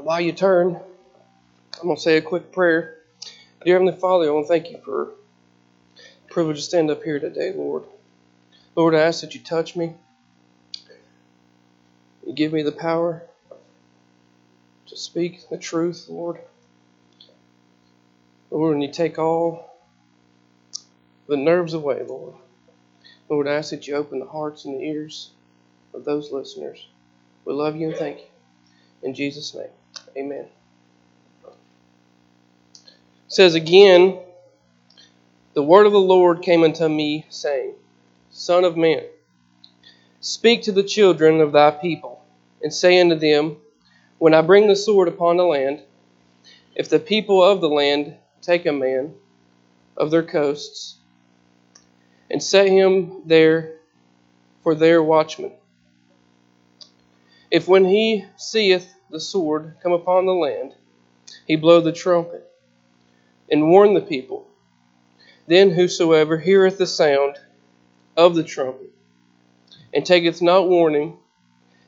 while you turn, I'm going to say a quick prayer. Dear Heavenly Father, I want to thank you for the privilege to stand up here today, Lord. Lord, I ask that you touch me. You give me the power to speak the truth, Lord. Lord, and you take all the nerves away, Lord. Lord, I ask that you open the hearts and the ears of those listeners. We love you and thank you. In Jesus' name, amen. It says again, the word of the Lord came unto me, saying, Son of man, speak to the children of thy people, and say unto them, When I bring the sword upon the land, if the people of the land take a man of their coasts, and set him there for their watchman. If when he seeth the sword come upon the land, he blow the trumpet, and warn the people, then whosoever heareth the sound of the trumpet, and taketh not warning,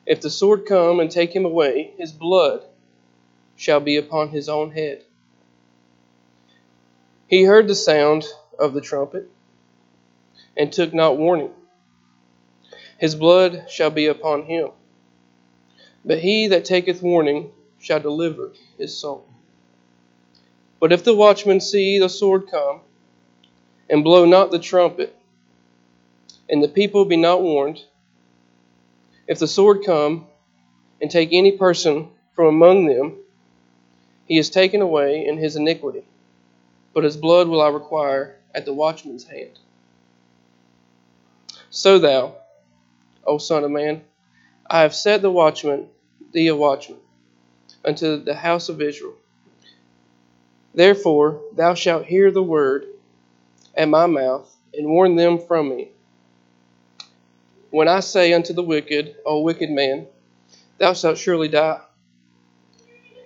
if the sword come and take him away, his blood shall be upon his own head. He heard the sound of the trumpet, and took not warning. His blood shall be upon him. But he that taketh warning shall deliver his soul. But if the watchman see the sword come, and blow not the trumpet, and the people be not warned, if the sword come and take any person from among them, he is taken away in his iniquity, but his blood will I require at the watchman's hand. So thou, O Son of Man, I have set the watchman, thee a watchman, unto the house of Israel. Therefore thou shalt hear the word at my mouth, and warn them from me. When I say unto the wicked, O wicked man, thou shalt surely die.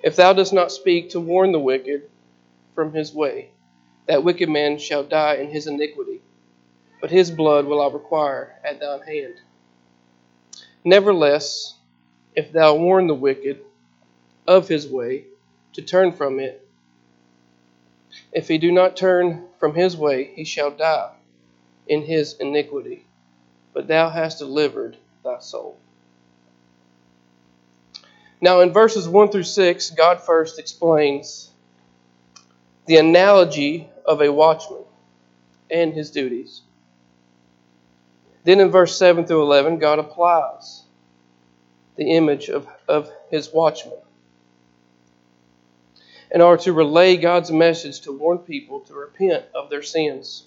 If thou dost not speak to warn the wicked from his way, that wicked man shall die in his iniquity but his blood will I require at thine hand. Nevertheless, if thou warn the wicked of his way to turn from it, if he do not turn from his way, he shall die in his iniquity, but thou hast delivered thy soul. Now, in verses 1 through 6, God first explains the analogy of a watchman and his duties. Then in verse 7 through 11, God applies the image of, of his watchman and are to relay God's message to warn people to repent of their sins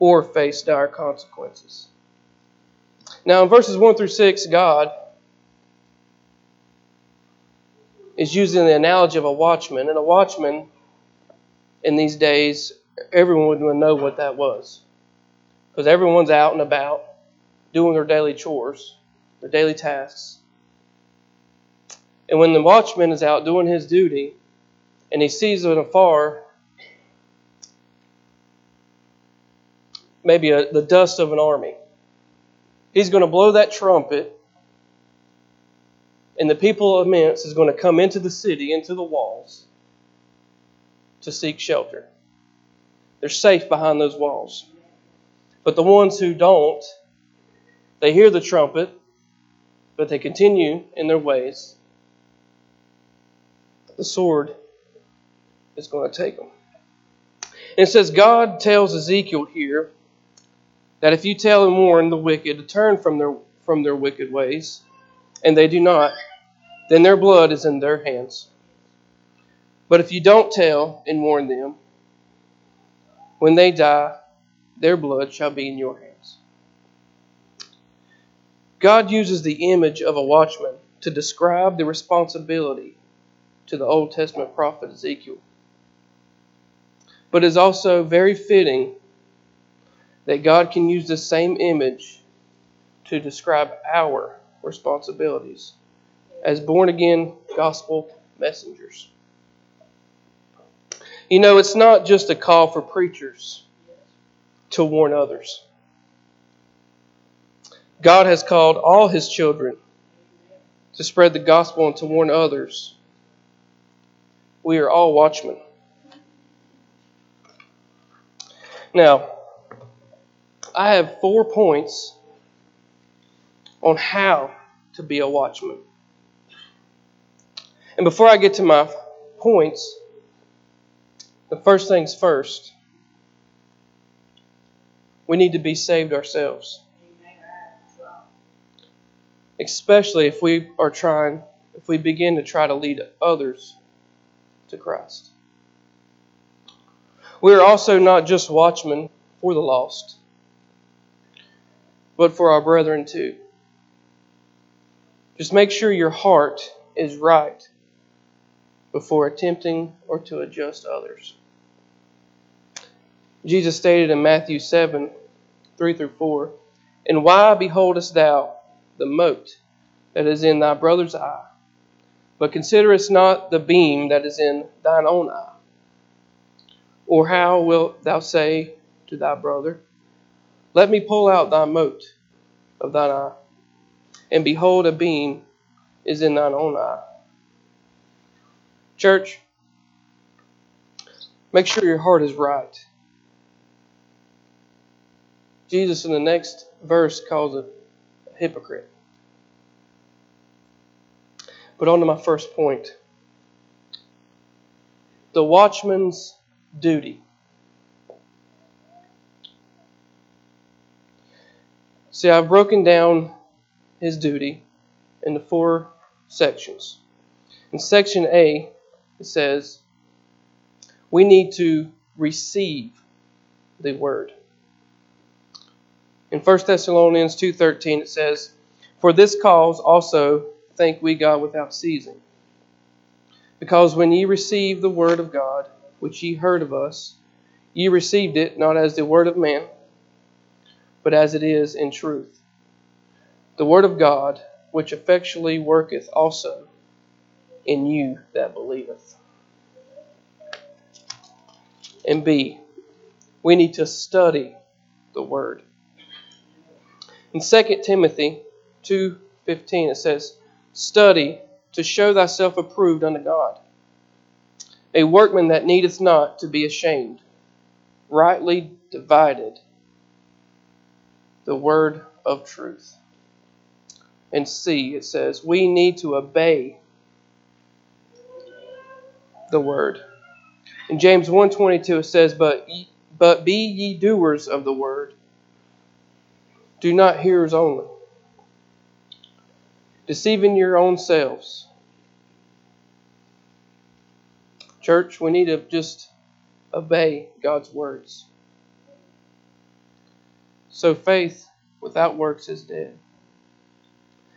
or face dire consequences. Now, in verses 1 through 6, God is using the analogy of a watchman, and a watchman in these days, everyone would know what that was because everyone's out and about doing their daily chores, their daily tasks. And when the watchman is out doing his duty and he sees it afar, maybe a, the dust of an army, he's going to blow that trumpet, and the people of Minsk is going to come into the city, into the walls, to seek shelter. They're safe behind those walls. But the ones who don't, they hear the trumpet, but they continue in their ways. The sword is going to take them. And it says, God tells Ezekiel here that if you tell and warn the wicked to turn from their, from their wicked ways, and they do not, then their blood is in their hands. But if you don't tell and warn them, when they die, their blood shall be in your hands. God uses the image of a watchman to describe the responsibility to the Old Testament prophet Ezekiel. But it is also very fitting that God can use the same image to describe our responsibilities as born again gospel messengers. You know, it's not just a call for preachers to warn others. God has called all his children to spread the gospel and to warn others We are all watchmen. Now, I have four points on how to be a watchman. And before I get to my points, the first things first, we need to be saved ourselves. Especially if we are trying, if we begin to try to lead others to Christ. We are also not just watchmen for the lost, but for our brethren too. Just make sure your heart is right before attempting or to adjust others. Jesus stated in Matthew 7 3 through 4 And why beholdest thou the mote that is in thy brother's eye, but considerest not the beam that is in thine own eye? Or how wilt thou say to thy brother, Let me pull out thy mote of thine eye, and behold, a beam is in thine own eye? Church, make sure your heart is right. Jesus, in the next verse, calls it a hypocrite. But on to my first point the watchman's duty. See, I've broken down his duty into four sections. In section A, it says, we need to receive the word. In 1 Thessalonians 2:13 it says, "For this cause also thank we God without ceasing, because when ye received the word of God, which ye heard of us, ye received it not as the word of man, but as it is in truth. The word of God, which effectually worketh also in you that believeth. And B, we need to study the word. In 2 Timothy 2:15 it says, "Study to show thyself approved unto God, a workman that needeth not to be ashamed, rightly divided the word of truth. And C, it says, we need to obey the word. In James 1.22 it says, but, ye, but be ye doers of the word, do not hearers only, deceiving your own selves. Church, we need to just obey God's words. So faith without works is dead.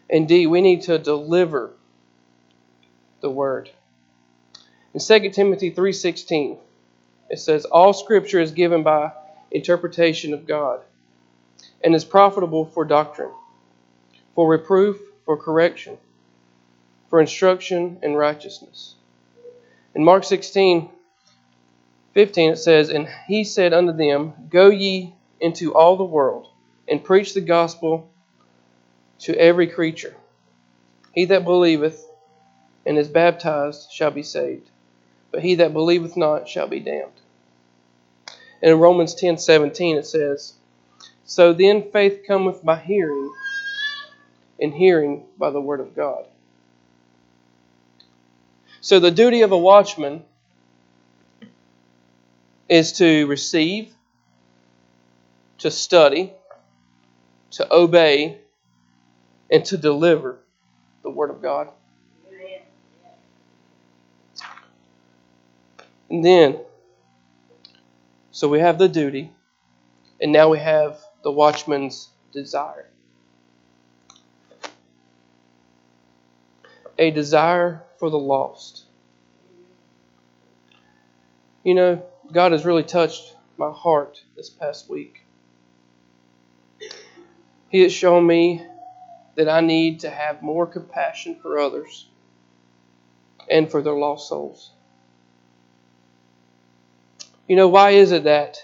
Indeed, we need to deliver the word. In 2 Timothy 3:16, it says all scripture is given by interpretation of God and is profitable for doctrine, for reproof, for correction, for instruction in righteousness in Mark 16, 15, it says, And he said unto them, Go ye into all the world, and preach the gospel to every creature. He that believeth and is baptized shall be saved, but he that believeth not shall be damned. And in Romans 10 17 it says, So then faith cometh by hearing, and hearing by the word of God. So the duty of a watchman is to receive, to study, to obey, and to deliver the Word of God. And then, so we have the duty, and now we have the watchman's desire. A desire for the lost. You know, God has really touched my heart this past week. He has shown me that I need to have more compassion for others and for their lost souls. You know, why is it that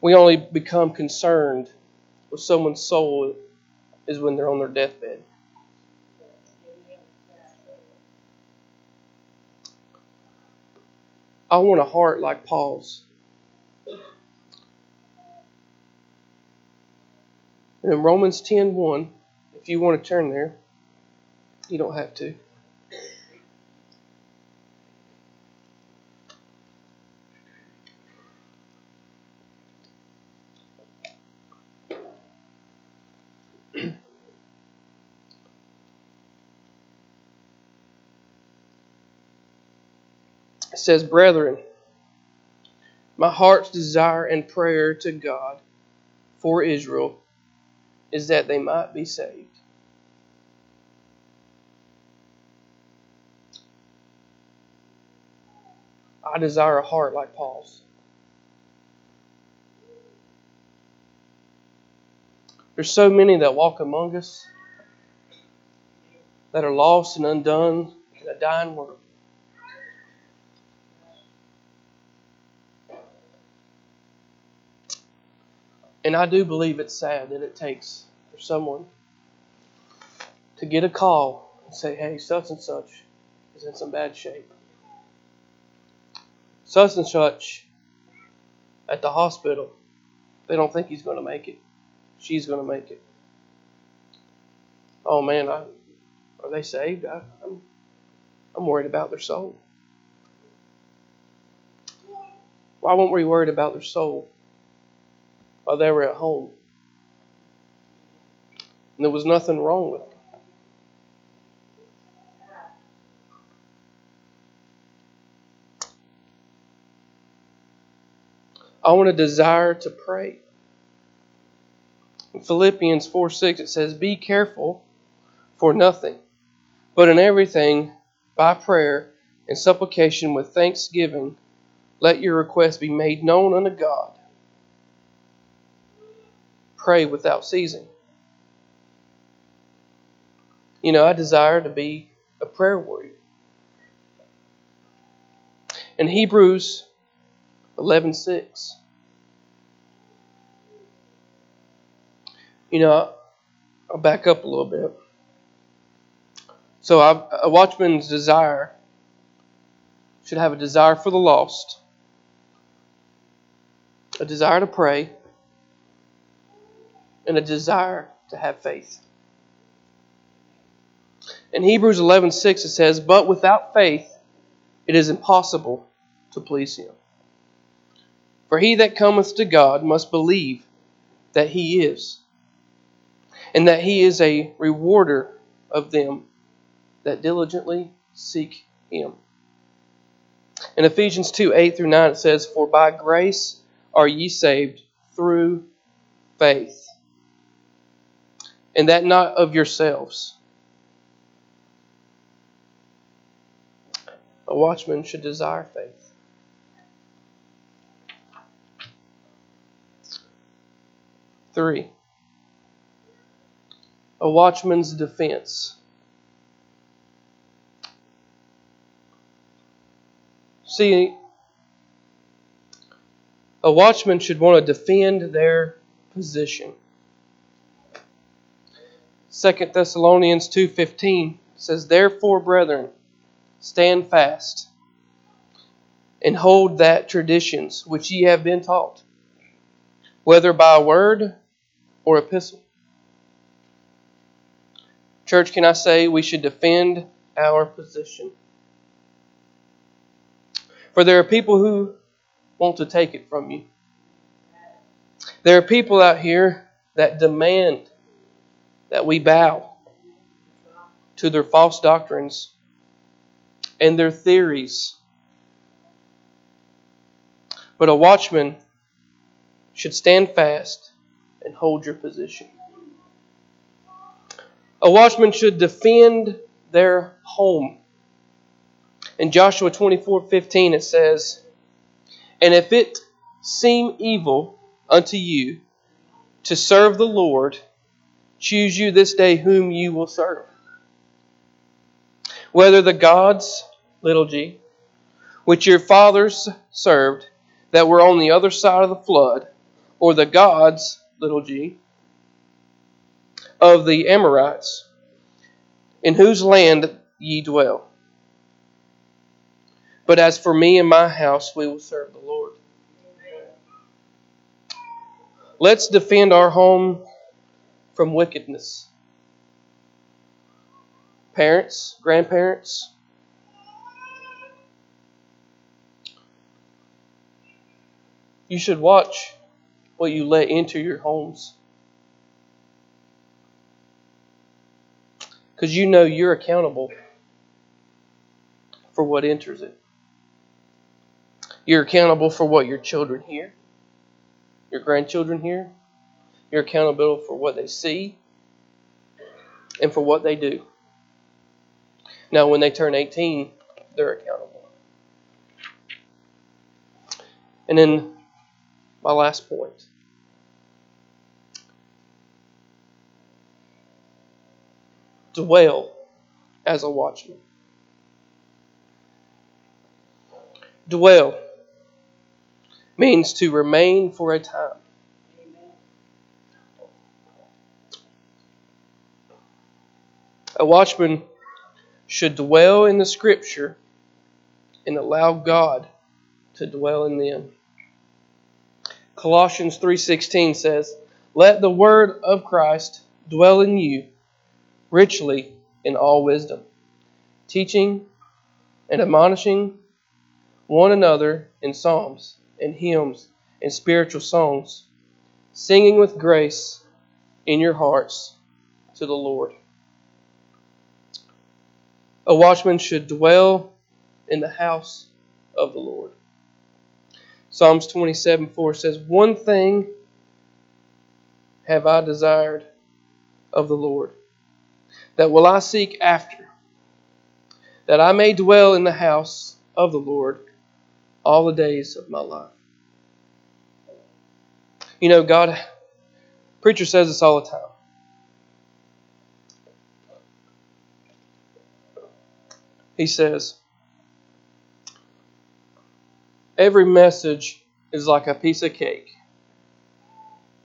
we only become concerned with someone's soul is when they're on their deathbed? I want a heart like Paul's. And in Romans 10:1, if you want to turn there, you don't have to. Says, Brethren, my heart's desire and prayer to God for Israel is that they might be saved. I desire a heart like Paul's. There's so many that walk among us that are lost and undone in a dying world. And I do believe it's sad that it takes for someone to get a call and say, hey, such and such is in some bad shape. Such and such at the hospital, they don't think he's going to make it. She's going to make it. Oh man, I, are they saved? I, I'm, I'm worried about their soul. Why weren't we worried about their soul? While they were at home. And there was nothing wrong with them. I want a desire to pray. In Philippians 4 6, it says, Be careful for nothing, but in everything, by prayer and supplication with thanksgiving, let your requests be made known unto God pray without ceasing. You know, I desire to be a prayer warrior. In Hebrews 11:6, you know, I'll back up a little bit. So, a watchman's desire should have a desire for the lost, a desire to pray, and a desire to have faith. In Hebrews 11:6 it says, "But without faith it is impossible to please him. For he that cometh to God must believe that he is, and that he is a rewarder of them that diligently seek him." In Ephesians 2 8 through 9, it says, For by grace are ye saved through faith and that not of yourselves. A watchman should desire faith. Three, a watchman's defense. See, a watchman should want to defend their position. 2 Thessalonians 2:15 says therefore brethren stand fast and hold that traditions which ye have been taught whether by word or epistle. Church can I say we should defend our position? For there are people who want to take it from you. There are people out here that demand that we bow to their false doctrines and their theories. But a watchman should stand fast and hold your position. A watchman should defend their home. In Joshua 24:15 it says, "And if it seem evil unto you to serve the Lord, Choose you this day whom you will serve. Whether the gods, little g, which your fathers served, that were on the other side of the flood, or the gods, little g, of the Amorites, in whose land ye dwell. But as for me and my house, we will serve the Lord. Let's defend our home from wickedness. Parents, grandparents, you should watch what you let into your homes. Because you know you're accountable for what enters it. You're accountable for what your children hear, your grandchildren hear. You're accountable for what they see and for what they do. Now, when they turn 18, they're accountable. And then my last point. Dwell as a watchman. Dwell means to remain for a time. A watchman should dwell in the scripture and allow God to dwell in them. Colossians 3:16 says, "Let the word of Christ dwell in you richly in all wisdom, teaching and admonishing one another in psalms and hymns and spiritual songs, singing with grace in your hearts to the Lord." A watchman should dwell in the house of the Lord. Psalms 27 4 says, One thing have I desired of the Lord, that will I seek after, that I may dwell in the house of the Lord all the days of my life. You know, God, preacher says this all the time. He says, every message is like a piece of cake,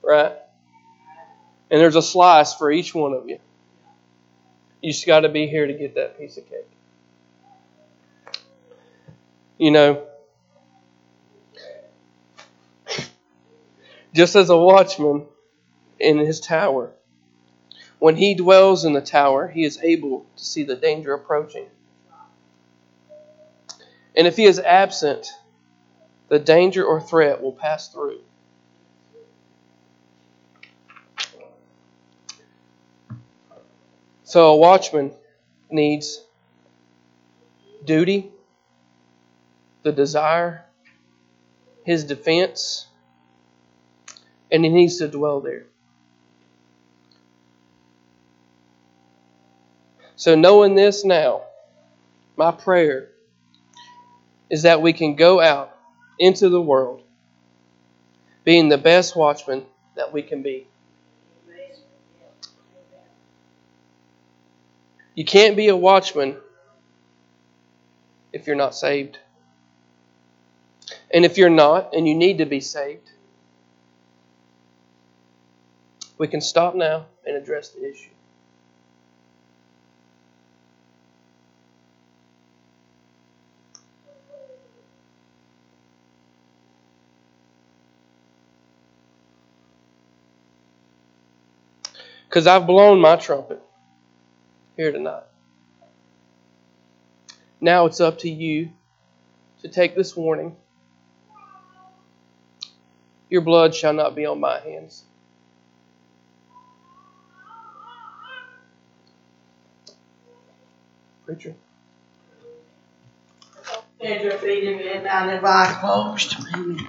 right? And there's a slice for each one of you. You just got to be here to get that piece of cake. You know, just as a watchman in his tower, when he dwells in the tower, he is able to see the danger approaching. And if he is absent, the danger or threat will pass through. So a watchman needs duty, the desire, his defense, and he needs to dwell there. So, knowing this now, my prayer is that we can go out into the world being the best watchman that we can be. You can't be a watchman if you're not saved. And if you're not and you need to be saved, we can stop now and address the issue. Because I've blown my trumpet here tonight. Now it's up to you to take this warning. Your blood shall not be on my hands. Preacher. Stand your feet and get down and eyes closed. Amen.